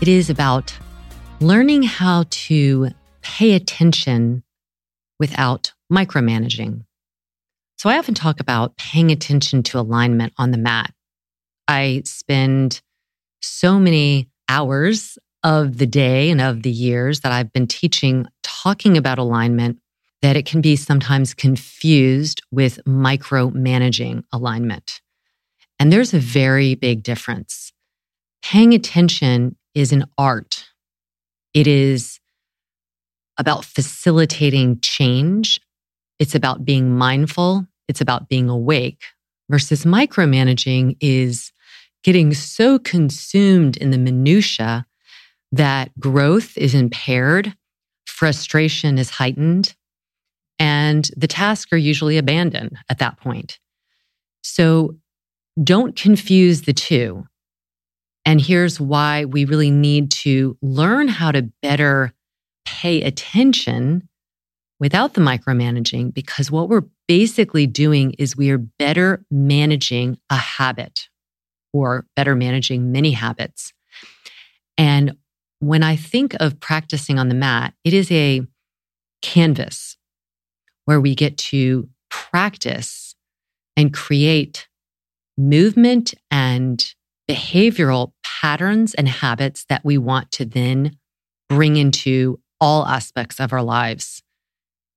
it is about learning how to pay attention without micromanaging. So I often talk about paying attention to alignment on the mat. I spend so many hours of the day and of the years that I've been teaching talking about alignment that it can be sometimes confused with micromanaging alignment. And there's a very big difference. Paying attention is an art. It is about facilitating change. It's about being mindful. It's about being awake versus micromanaging is getting so consumed in the minutia that growth is impaired, frustration is heightened, and the tasks are usually abandoned at that point. So don't confuse the two. And here's why we really need to learn how to better pay attention without the micromanaging, because what we're basically doing is we are better managing a habit or better managing many habits. And when I think of practicing on the mat, it is a canvas where we get to practice and create movement and behavioral patterns and habits that we want to then bring into all aspects of our lives.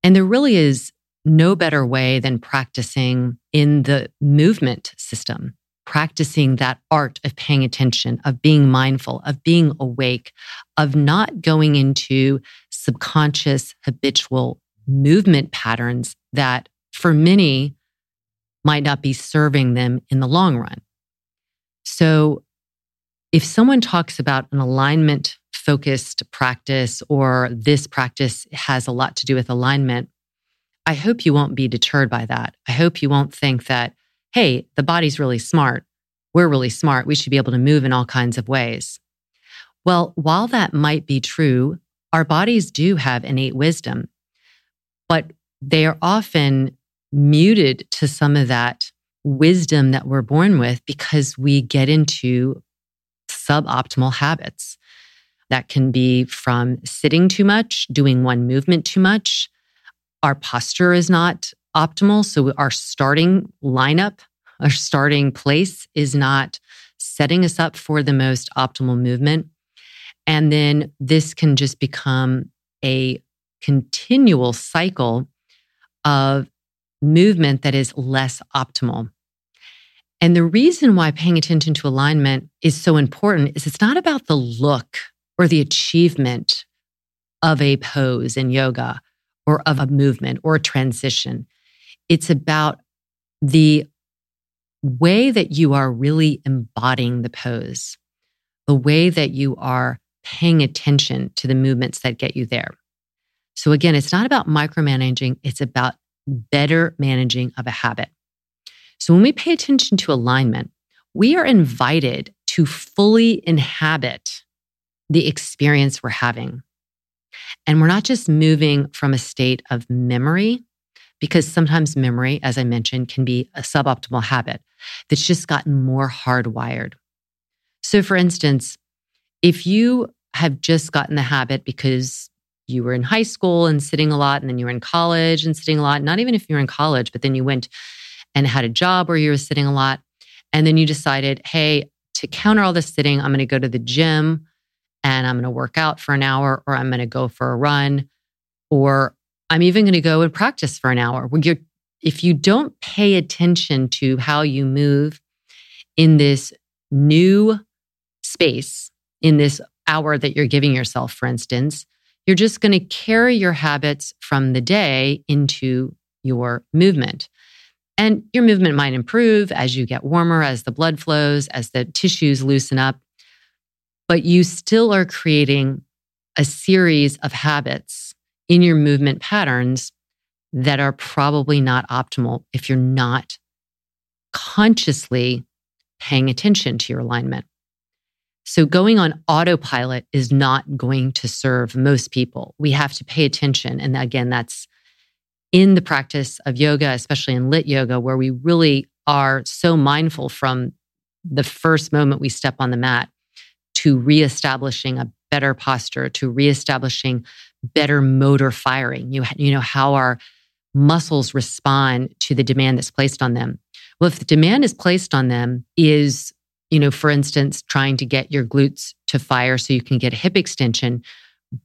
And there really is no better way than practicing in the movement system, practicing that art of paying attention, of being mindful, of being awake, of not going into subconscious, habitual movement patterns that for many might not be serving them in the long run. So, if someone talks about an alignment focused practice or this practice has a lot to do with alignment, I hope you won't be deterred by that. I hope you won't think that, hey, the body's really smart. We're really smart. We should be able to move in all kinds of ways. Well, while that might be true, our bodies do have innate wisdom, but they are often muted to some of that wisdom that we're born with because we get into suboptimal habits. That can be from sitting too much, doing one movement too much. Our posture is not optimal. So our starting lineup, our starting place is not setting us up for the most optimal movement. And then this can just become a continual cycle of movement that is less optimal. And the reason why paying attention to alignment is so important is it's not about the look or the achievement of a pose in yoga or of a movement or a transition. It's about the way that you are really embodying the pose, the way that you are paying attention to the movements that get you there. So again, it's not about micromanaging, it's about better managing of a habit. So when we pay attention to alignment, we are invited to fully inhabit the experience we're having. And we're not just moving from a state of memory, because sometimes memory, as I mentioned, can be a suboptimal habit that's just gotten more hardwired. So, for instance, if you have just gotten the habit because you were in high school and sitting a lot, and then you were in college and sitting a lot, not even if you were in college, but then you went and had a job where you were sitting a lot. And then you decided, hey, to counter all this sitting, I'm going to go to the gym and I'm going to work out for an hour, or I'm going to go for a run, or I'm even going to go and practice for an hour. if you don't pay attention to how you move in this new space, in this hour that you're giving yourself, for instance, you're just going to carry your habits from the day into your movement. And your movement might improve as you get warmer, as the blood flows, as the tissues loosen up. but you still are creating a series of habits in your movement patterns that are probably not optimal if you're not consciously paying attention to your alignment. So, going on autopilot is not going to serve most people. We have to pay attention. And again, that's in the practice of yoga, especially in lit yoga, where we really are so mindful from the first moment we step on the mat to reestablishing a better posture, to reestablishing better motor firing. You, you know, how our muscles respond to the demand that's placed on them. Well, if the demand is placed on them is, you know, for instance, trying to get your glutes to fire so you can get a hip extension,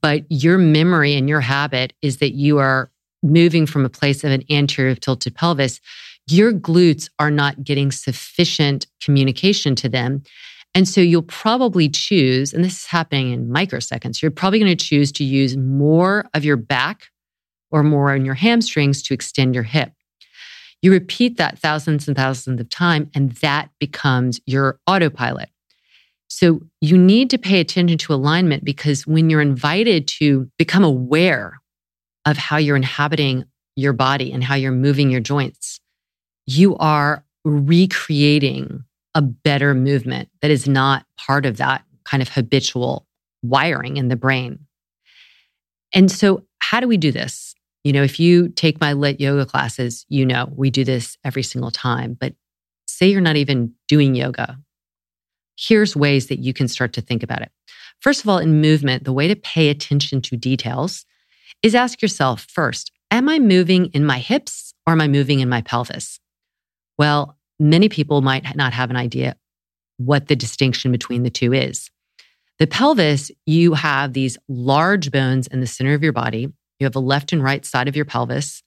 but your memory and your habit is that you are moving from a place of an anterior tilted pelvis, your glutes are not getting sufficient communication to them. And so you'll probably choose, and this is happening in microseconds, you're probably going to choose to use more of your back or more on your hamstrings to extend your hip. You repeat that thousands and thousands of times, and that becomes your autopilot. So you need to pay attention to alignment because when you're invited to become aware of how you're inhabiting your body and how you're moving your joints, you are recreating a better movement that is not part of that kind of habitual wiring in the brain. And so, how do we do this? You know, if you take my lit yoga classes, you know we do this every single time. But say you're not even doing yoga, here's ways that you can start to think about it. First of all, in movement, the way to pay attention to details is ask yourself first, am I moving in my hips or am I moving in my pelvis? Well, many people might not have an idea what the distinction between the two is. The pelvis, you have these large bones in the center of your body. You have a left and right side of your pelvis,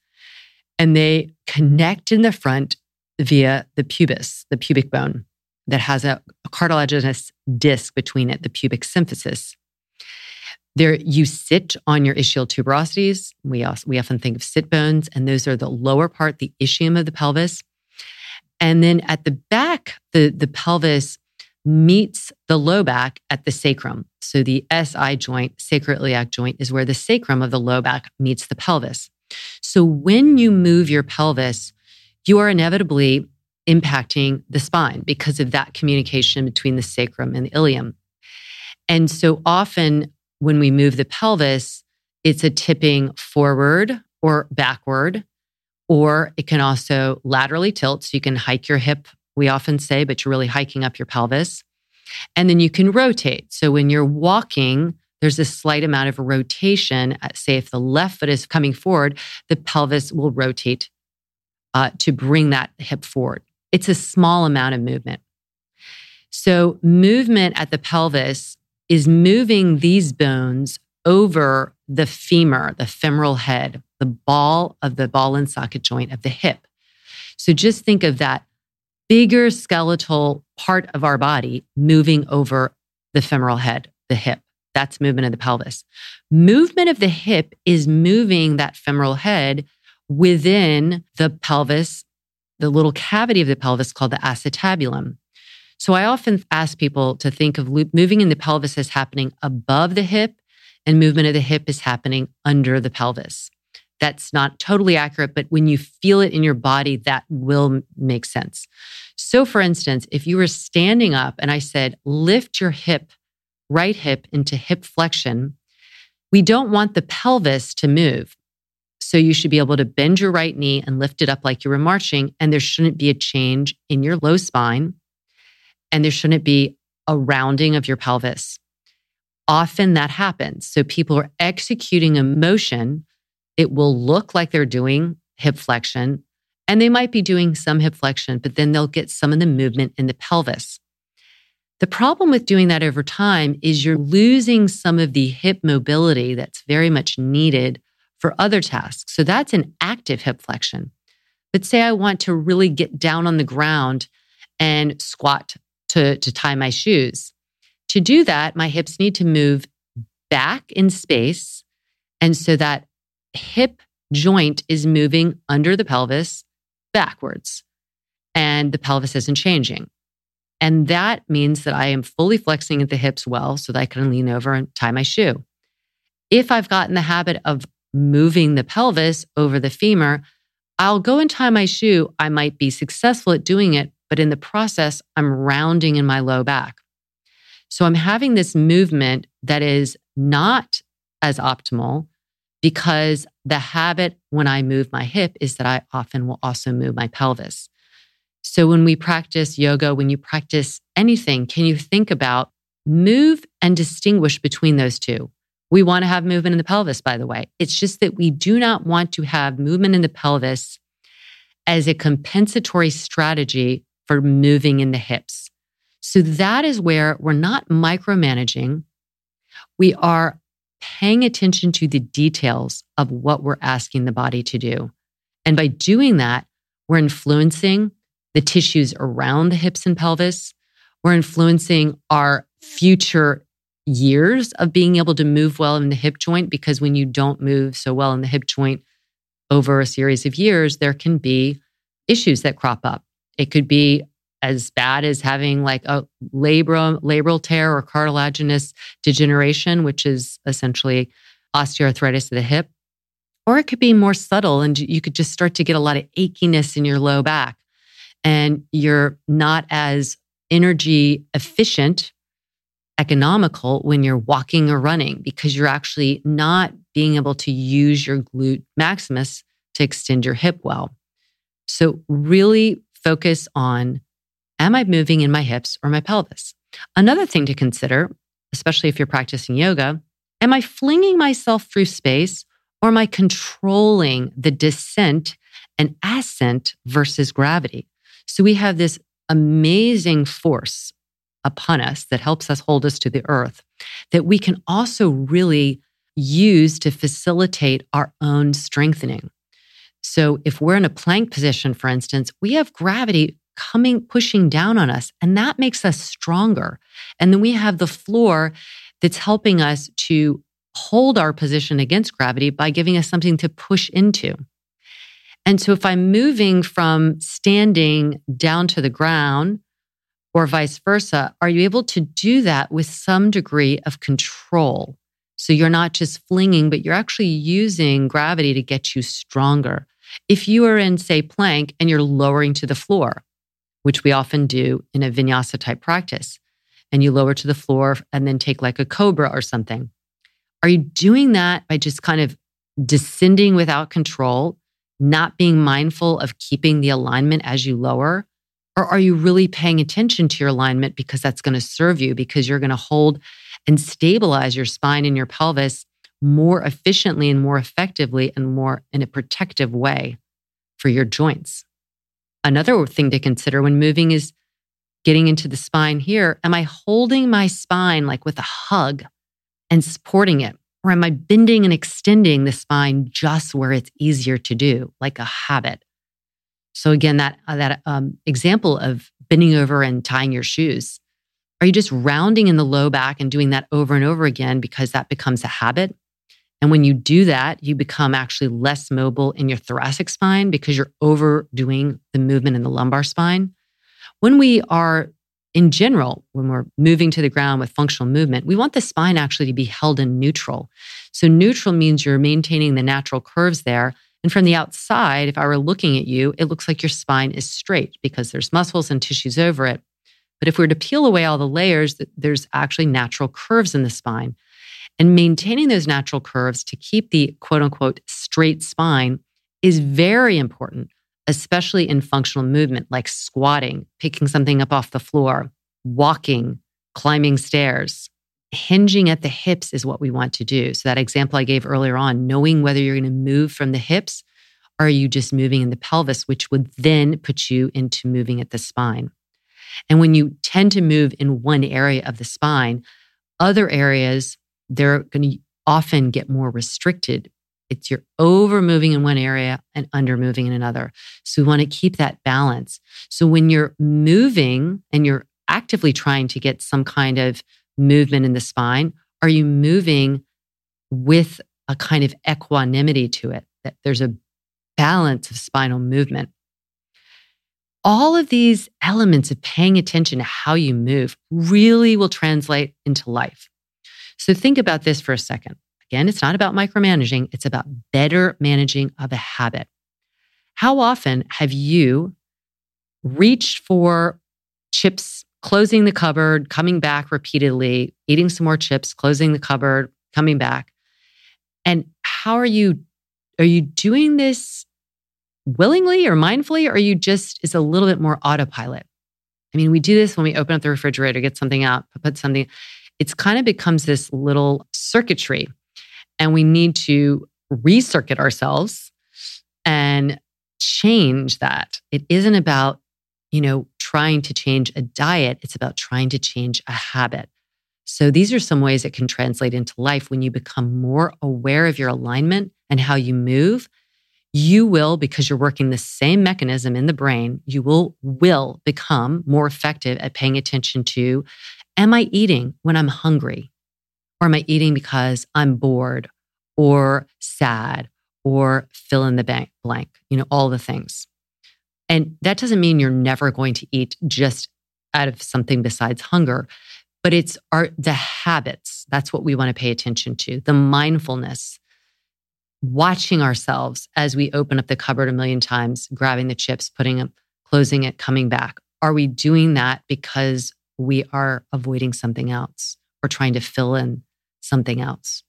and they connect in the front via the pubis, the pubic bone that has a, a cartilaginous disc between it, the pubic symphysis. There, you sit on your ischial tuberosities. We also, we often think of sit bones, and those are the lower part, the ischium of the pelvis. And then at the back, the, the pelvis meets the low back at the sacrum. So the SI joint, sacroiliac joint, is where the sacrum of the low back meets the pelvis. So when you move your pelvis, you are inevitably impacting the spine because of that communication between the sacrum and the ilium. And so often when we move the pelvis, it's a tipping forward or backward, or it can also laterally tilt. So you can hike your hip, we often say, but you're really hiking up your pelvis. And then you can rotate. So when you're walking, there's a slight amount of rotation. Say if the left foot is coming forward, the pelvis will rotate uh, to bring that hip forward. It's a small amount of movement. So, movement at the pelvis is moving these bones over the femur, the femoral head, the ball of the ball and socket joint of the hip. So just think of that bigger skeletal part of our body moving over the femoral head, the hip. That's movement of the pelvis. Movement of the hip is moving that femoral head within the pelvis, the little cavity of the pelvis called the acetabulum. So I often ask people to think of moving in the pelvis as happening above the hip and movement of the hip is happening under the pelvis. That's not totally accurate, but when you feel it in your body, that will make sense. So, for instance, if you were standing up and I said, lift your hip, right hip into hip flexion, we don't want the pelvis to move. So, you should be able to bend your right knee and lift it up like you were marching, and there shouldn't be a change in your low spine and there shouldn't be a rounding of your pelvis. Often that happens. So people are executing a motion. It will look like they're doing hip flexion and they might be doing some hip flexion, but then they'll get some of the movement in the pelvis. The problem with doing that over time is you're losing some of the hip mobility that's very much needed for other tasks. So that's an active hip flexion. But say I want to really get down on the ground and squat to, to tie my shoes. To do that, my hips need to move back in space. And so that hip joint is moving under the pelvis backwards and the pelvis isn't changing. And that means that I am fully flexing at the hips well so that I can lean over and tie my shoe. If I've gotten the habit of moving the pelvis over the femur, I'll go and tie my shoe. I might be successful at doing it, but in the process, I'm rounding in my low back. So I'm having this movement that is not as optimal because the habit when I move my hip is that I often will also move my pelvis. So when we practice yoga, when you practice anything, can you think about move and distinguish between those two? We want to have movement in the pelvis, by the way. It's just that we do not want to have movement in the pelvis as a compensatory strategy for moving in the hips. So that is where we're not micromanaging. We are paying attention to the details of what we're asking the body to do. And by doing that, we're influencing the tissues around the hips and pelvis. We're influencing our future years of being able to move well in the hip joint because when you don't move so well in the hip joint over a series of years, there can be issues that crop up. It could be as bad as having like a labrum, labral tear or cartilaginous degeneration, which is essentially osteoarthritis of the hip. Or it could be more subtle and you could just start to get a lot of achiness in your low back and you're not as energy efficient, economical when you're walking or running because you're actually not being able to use your glute maximus to extend your hip well. So, really focus on am I moving in my hips or my pelvis? Another thing to consider, especially if you're practicing yoga, am I flinging myself through space or am I controlling the descent and ascent versus gravity? So we have this amazing force upon us that helps us hold us to the earth that we can also really use to facilitate our own strengthening. So if we're in a plank position, for instance, we have gravity coming, pushing down on us, and that makes us stronger. And then we have the floor that's helping us to hold our position against gravity by giving us something to push into. And so if I'm moving from standing down to the ground or vice versa, are you able to do that with some degree of control? So you're not just flinging, but you're actually using gravity to get you stronger. If you are in, say, plank and you're lowering to the floor, which we often do in a vinyasa type practice, and you lower to the floor and then take like a cobra or something, are you doing that by just kind of descending without control not being mindful of keeping the alignment as you lower? Or are you really paying attention to your alignment because that's going to serve you because you're going to hold and stabilize your spine and your pelvis more efficiently and more effectively and more in a protective way for your joints? Another thing to consider when moving is getting into the spine here. Am I holding my spine like with a hug and supporting it? Or am I bending and extending the spine just where it's easier to do, like a habit? So again, that uh, that um, example of bending over and tying your shoes, are you just rounding in the low back and doing that over and over again because that becomes a habit? And when you do that, you become actually less mobile in your thoracic spine because you're overdoing the movement in the lumbar spine. When we are in general, when we're moving to the ground with functional movement, we want the spine actually to be held in neutral. So, neutral means you're maintaining the natural curves there. And from the outside, if I were looking at you, it looks like your spine is straight because there's muscles and tissues over it. But if we were to peel away all the layers, there's actually natural curves in the spine. And maintaining those natural curves to keep the quote unquote straight spine is very important especially in functional movement like squatting, picking something up off the floor, walking, climbing stairs. Hinging at the hips is what we want to do. So, that example I gave earlier on, knowing whether you're going to move from the hips or are you just moving in the pelvis, which would then put you into moving at the spine. And when you tend to move in one area of the spine, other areas, they're going to often get more restricted it's you're over moving in one area and under moving in another. So we want to keep that balance. So when you're moving and you're actively trying to get some kind of movement in the spine, are you moving with a kind of equanimity to it? That there's a balance of spinal movement. all of these elements of paying attention to how you move really will translate into life. So think about this for a second. Again, it's not about micromanaging, it's about better managing of a habit. How often have you reached for chips, closing the cupboard, coming back repeatedly, eating some more chips, closing the cupboard, coming back? And how are you are you doing this willingly or mindfully, or you just is a little bit more autopilot? I mean, we do this when we open up the refrigerator, get something out, put something. It's kind of becomes this little circuitry, and we need to recircuit ourselves and change that. It isn't about, you know, trying to change a diet, it's about trying to change a habit. So these are some ways it can translate into life when you become more aware of your alignment and how you move you will because you're working the same mechanism in the brain you will will become more effective at paying attention to am i eating when i'm hungry or am i eating because i'm bored or sad or fill in the blank you know all the things and that doesn't mean you're never going to eat just out of something besides hunger but it's our the habits that's what we want to pay attention to the mindfulness watching ourselves as we open up the cupboard a million times, grabbing the chips, putting them, closing it, coming back. Are we doing that because we are avoiding something else or trying to fill in something else?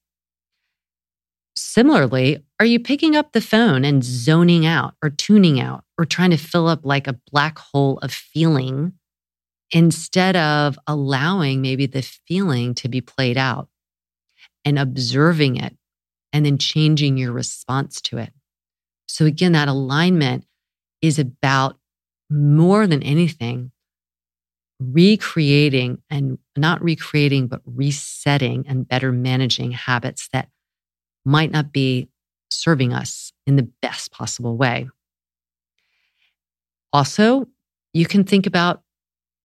Similarly, are you picking up the phone and zoning out or tuning out or trying to fill up like a black hole of feeling instead of allowing maybe the feeling to be played out and observing it and then changing your response to it. So, again, that alignment is about more than anything recreating and not recreating, but resetting and better managing habits that might not be serving us in the best possible way. Also, you can think about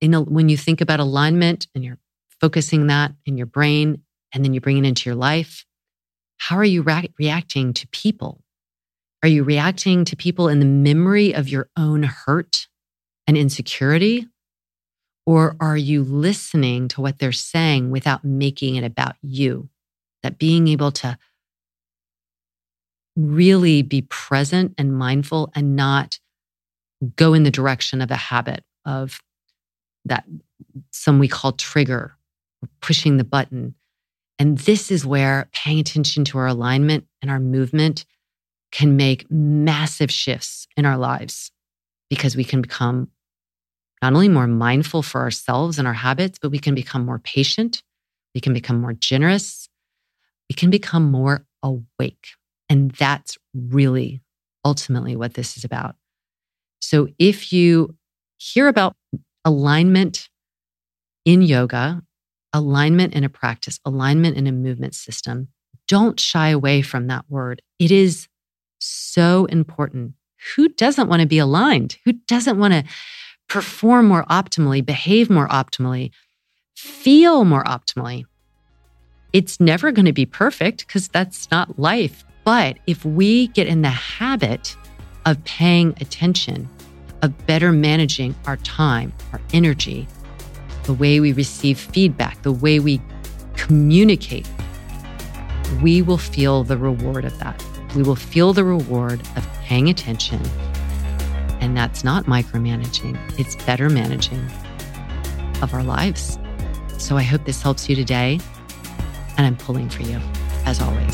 in a, when you think about alignment and you're focusing that in your brain and then you bring it into your life, how are you re- reacting to people? Are you reacting to people in the memory of your own hurt and insecurity? Or are you listening to what they're saying without making it about you? That being able to really be present and mindful and not go in the direction of a habit of that some we call trigger, pushing the button, and this is where paying attention to our alignment and our movement can make massive shifts in our lives because we can become not only more mindful for ourselves and our habits, but we can become more patient. We can become more generous. We can become more awake. And that's really ultimately what this is about. So if you hear about alignment in yoga alignment in a practice, alignment in a movement system. Don't shy away from that word. It is so important. Who doesn't want to be aligned? Who doesn't want to perform more optimally, behave more optimally, feel more optimally? It's never going to be perfect because that's not life. But if we get in the habit of paying attention, of better managing our time, our energy, the way we receive feedback, the way we communicate, we will feel the reward of that. We will feel the reward of paying attention. And that's not micromanaging, it's better managing of our lives. So I hope this helps you today. And I'm pulling for you, as always.